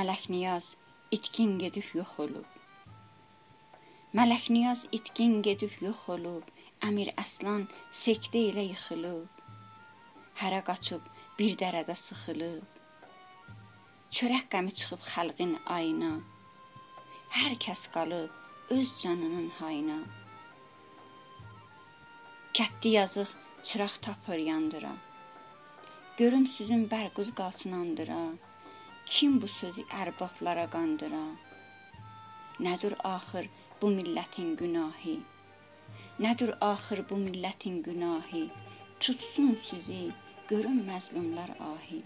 Mələk Niyaz itkin gedib yox olub. Mələk Niyaz itkin gedib yox olub. Əmir Əslan sektə ilə yıxılıb. Hərə qaçıb bir dərədə sıxılıb. Çörək qəmi çıxıb xalqın ayına. Hər kəs qalıb öz canının hayına. Kətdi yazıq çıraq tapır yandıra. Görüm sizin bərquz qalsın andıra. Kim bu sözü ərbablara qandıra? Nədir axır bu millətin günahı? Nədir axır bu millətin günahı? Tutsun sizi, görün məzlumlar ahi.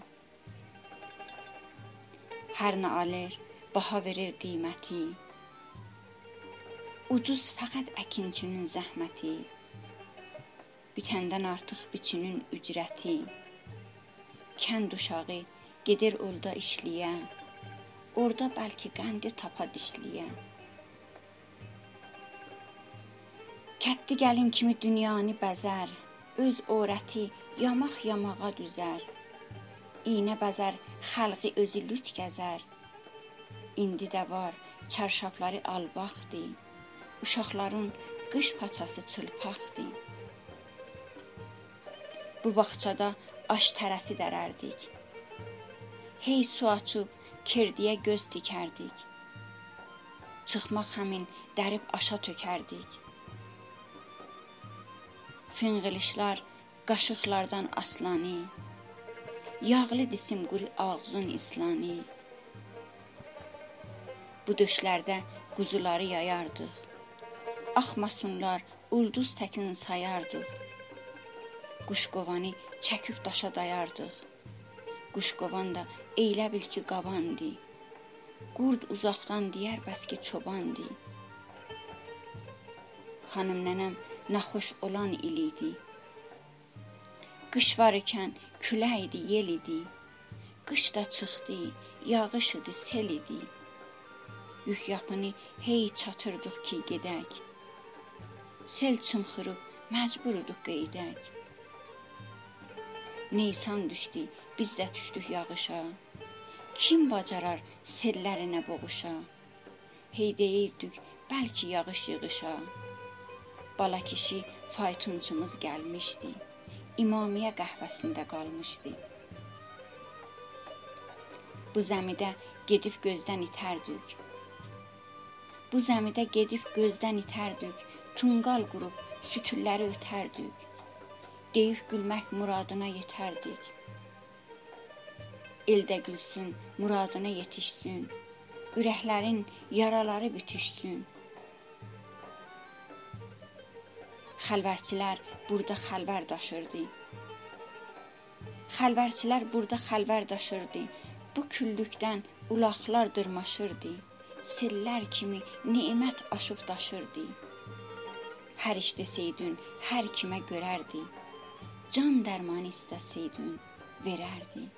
Hər nə alır, baha verir qiyməti. Ucuz fəqət əkinçinin zəhməti. Bitəndən artıq biçinin ücrəti. Kənd uşağı gedir orda işləyə. Orda bəlkə qəndi tapa dişləyə. Kətdi gəlin kimi dünyanı bəzər, öz öyrəti yamaq yamağa düzər. İynə bəzər, xalqi özü lüt gəzər. İndi də var, çarşafları albaqdır. Uşaqların qış paçası çılpaqdır. Bu bağçada aş tərəsi dərərdik. Hey su açıb kerdiyə göz dikərdik. Çıxmaq həmin dərib aşa tökərdik. Finqilişlər qaşıqlardan aslani. Yağlı disim quru ağzın islani. Bu döşlərdə quzuları yayardıq. Axmasınlar ulduz təkin sayardıq. Quşqovanı çəkib daşa dayardıq. Quşqovan da eylə bil ki qabandı. Qurd uzaqdan deyər bəs ki çobandı. Xanım nənəm naxoş olan il idi. Qış var ikən külək idi, yel idi. Qış da çıxdı, yağış idi, sel idi. Yük yaxını hey çatırdıq ki gedək. Sel çımxırıb məcburuduq qeydək. Neysan düşdü, biz də düşdük yağışa. Kim bacarar sellərinə boğuşa? Hey deyirdik, bəlkə yağış yığışa. Bala kişi faytonçumuz gəlmişdi. İmamiyə qəhvəsində qalmışdı. Bu zəmidə gedib gözdən itərdik. Bu zəmidə gedib gözdən itərdik. Tunqal qurub sütülləri ötərdik. Deyib gülmək muradına yetərdik. Eldə gülsün, muradına yetişsin. Ürəklərin yaraları bitişsin. Xəlvərçilər burada xəlvər daşırdı. Xəlvərçilər burada xəlvər daşırdı. Bu küllükdən ulaqlar dırmaşırdı. Sellər kimi nemət aşıb daşırdı. Hər iş desəydin, hər kimə görərdi. Can dərmanı istəsəydin, verərdi.